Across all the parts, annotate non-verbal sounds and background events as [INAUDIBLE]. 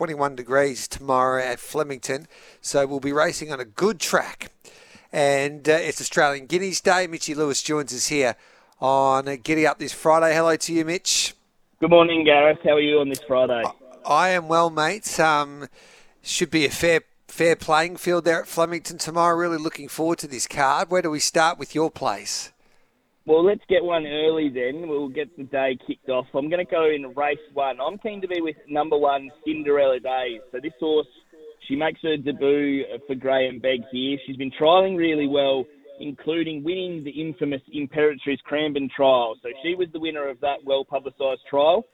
21 degrees tomorrow at Flemington. So we'll be racing on a good track. And uh, it's Australian Guineas Day. Mitchy Lewis joins us here on uh, Giddy Up this Friday. Hello to you, Mitch. Good morning, Gareth. How are you on this Friday? I am well, mate. Um, should be a fair fair playing field there at Flemington tomorrow. Really looking forward to this card. Where do we start with your place? Well, let's get one early then. We'll get the day kicked off. I'm going to go in race one. I'm keen to be with number one, Cinderella Days. So this horse, she makes her debut for Grahame Begg here. She's been trialling really well, including winning the infamous Imperatriz Cranbourne trial. So she was the winner of that well publicised trial.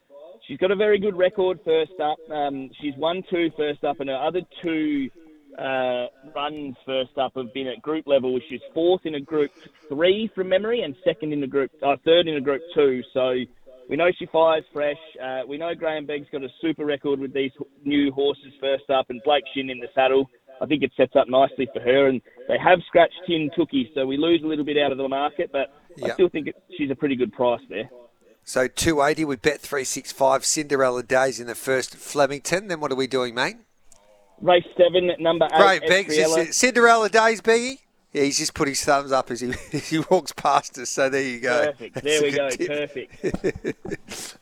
She's got a very good record first up. Um, she's won two first up, and her other two uh, runs first up have been at group level. which is fourth in a group three from memory, and second in a group, uh, third in a group two. So we know she fires fresh. Uh, we know Grahame Begg's got a super record with these new horses first up, and Blake Shinn in the saddle. I think it sets up nicely for her, and they have scratched Tin Tookie, so we lose a little bit out of the market, but yep. I still think it, she's a pretty good price there. So 280 with Bet 365 Cinderella Days in the first Flemington. Then what are we doing, mate? Race seven, number eight. Great, Beggs. Cinderella Days, Beggy. Yeah, he's just put his thumbs up as he, [LAUGHS] as he walks past us. So there you go. Perfect. There we go. Tip. Perfect.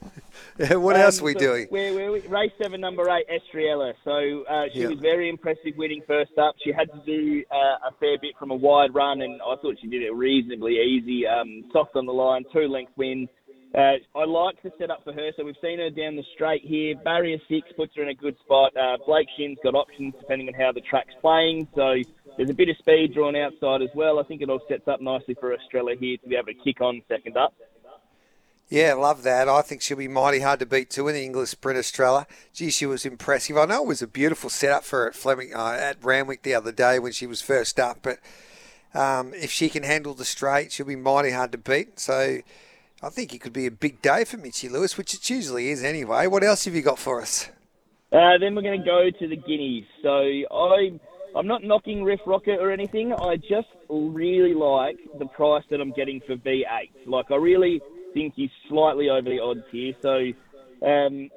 [LAUGHS] what um, else are we so doing? We're, we're, race seven, number eight, Estriella. So uh, she was very impressive winning first up. She had to do uh, a fair bit from a wide run, and I thought she did it reasonably easy. Um, soft on the line, two length win. Uh, I like the setup for her. So we've seen her down the straight here. Barrier six puts her in a good spot. Uh, Blake Shinn's got options depending on how the track's playing. So there's a bit of speed drawn outside as well. I think it all sets up nicely for Estrella here to be able to kick on second up. Yeah, love that. I think she'll be mighty hard to beat too in the English Sprint Estrella. Gee, she was impressive. I know it was a beautiful setup for her at Fleming uh, at Randwick the other day when she was first up, but um, if she can handle the straight, she'll be mighty hard to beat. So I think it could be a big day for Mitchy Lewis, which it usually is anyway. What else have you got for us? Uh, then we're going to go to the Guineas. So I'm I'm not knocking Riff Rocket or anything. I just really like the price that I'm getting for V8. Like I really think he's slightly over the odds here. So um,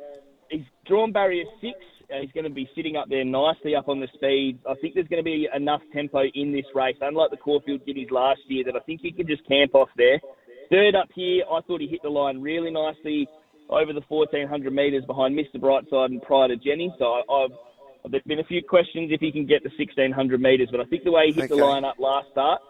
he's drawn barrier six. Uh, he's going to be sitting up there nicely up on the speed. I think there's going to be enough tempo in this race, unlike the Caulfield Guineas last year, that I think he can just camp off there. Third up here, I thought he hit the line really nicely over the 1400 metres behind Mr. Brightside and Pride of Jenni. So I, have there's been a few questions if he can get the 1600 metres, but I think the way he hit okay. the line up last start,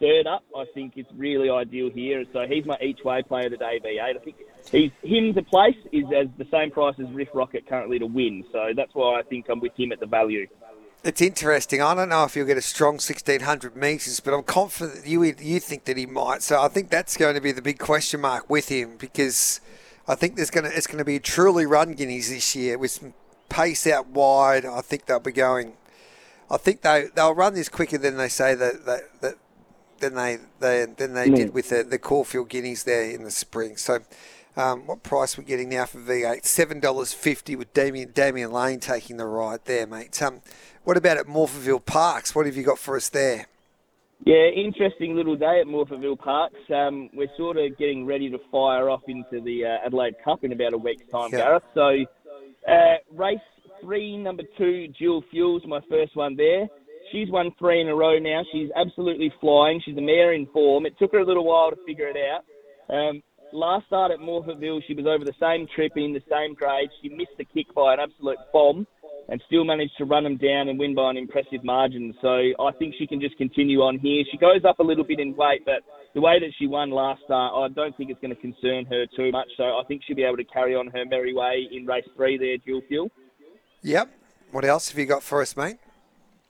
third up, I think it's really ideal here. So he's my each way player of the day, V8. I think he's him to place is as the same price as Riff Rocket currently to win. So that's why I think I'm with him at the value. It's interesting. I don't know if he'll get a strong 1600 metres, but I'm confident you you think that he might. So I think that's going to be the big question mark with him because I think there's going to it's going to be truly run guineas this year with some pace out wide. I think they'll be going. I think they they'll run this quicker than they say that that, that than they, they than they mm. did with the, the Caulfield Guineas there in the spring. So. Um, what price we're getting now for V8? Seven dollars fifty with Damien Damian Lane taking the ride there, mate. Um, what about at Morphettville Parks? What have you got for us there? Yeah, interesting little day at Morphettville Parks. Um, we're sort of getting ready to fire off into the uh, Adelaide Cup in about a week's time. Gareth. So, uh, race three, number two, Dual Fuels, my first one there. She's won three in a row now. She's absolutely flying. She's a mare in form. It took her a little while to figure it out. Um, last start at Morphettville, she was over the same trip in the same grade. She missed the kick by an absolute bomb and still managed to run them down and win by an impressive margin. So I think she can just continue on here. She goes up a little bit in weight, but the way that she won last start, I don't think it's going to concern her too much. So I think she'll be able to carry on her merry way in race three there, dual fuel. Yep. What else have you got for us, mate?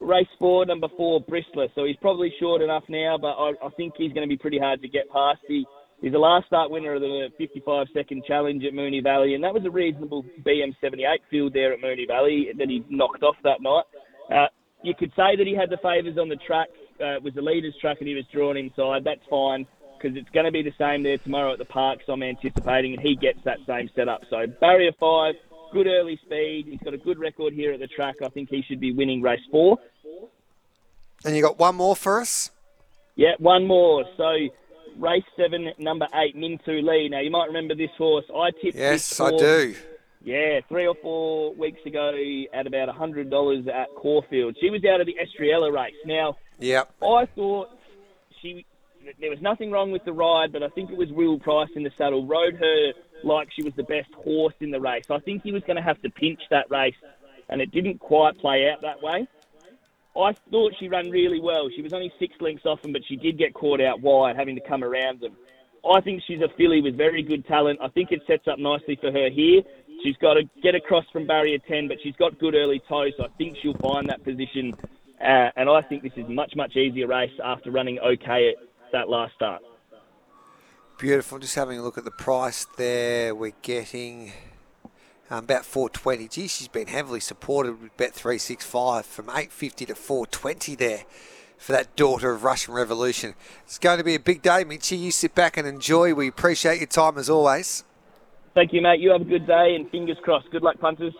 Race four, number four, Bristler. So he's probably short enough now, but I, I think he's going to be pretty hard to get past. He He's the last start winner of the 55 second challenge at Moonee Valley, and that was a reasonable BM78 field there at Moonee Valley that he knocked off that night. Uh, you could say that he had the favours on the track. Uh, it was the leader's track and he was drawn inside. That's fine because it's going to be the same there tomorrow at the Parks, I'm anticipating, and he gets that same setup. So barrier five, good early speed. He's got a good record here at the track. I think he should be winning race four. And you got one more for us? Yeah, one more. So race seven, number eight, Mintu Lee. Now you might remember this horse. I tipped. This horse. Yes, I do. Yeah, three or four weeks ago at about hundred dollars at Caulfield. She was out of the Estriella race. Now, yep. I thought she there was nothing wrong with the ride, but I think it was Will Price in the saddle rode her like she was the best horse in the race. I think he was going to have to pinch that race, and it didn't quite play out that way. I thought she ran really well. She was only six lengths off them, but she did get caught out wide, having to come around them. I think she's a filly with very good talent. I think it sets up nicely for her here. She's got to get across from barrier 10, but she's got good early toe, so I think she'll find that position. Uh, and I think this is much, much easier race after running okay at that last start. Beautiful. Just having a look at the price there. We're getting um, about 420. Gee, she's been heavily supported with Bet 365 from 850 to 420 there for that daughter of Russian Revolution. It's going to be a big day, Mitchy. You sit back and enjoy. We appreciate your time as always. Thank you, mate. You have a good day and fingers crossed. Good luck, punters.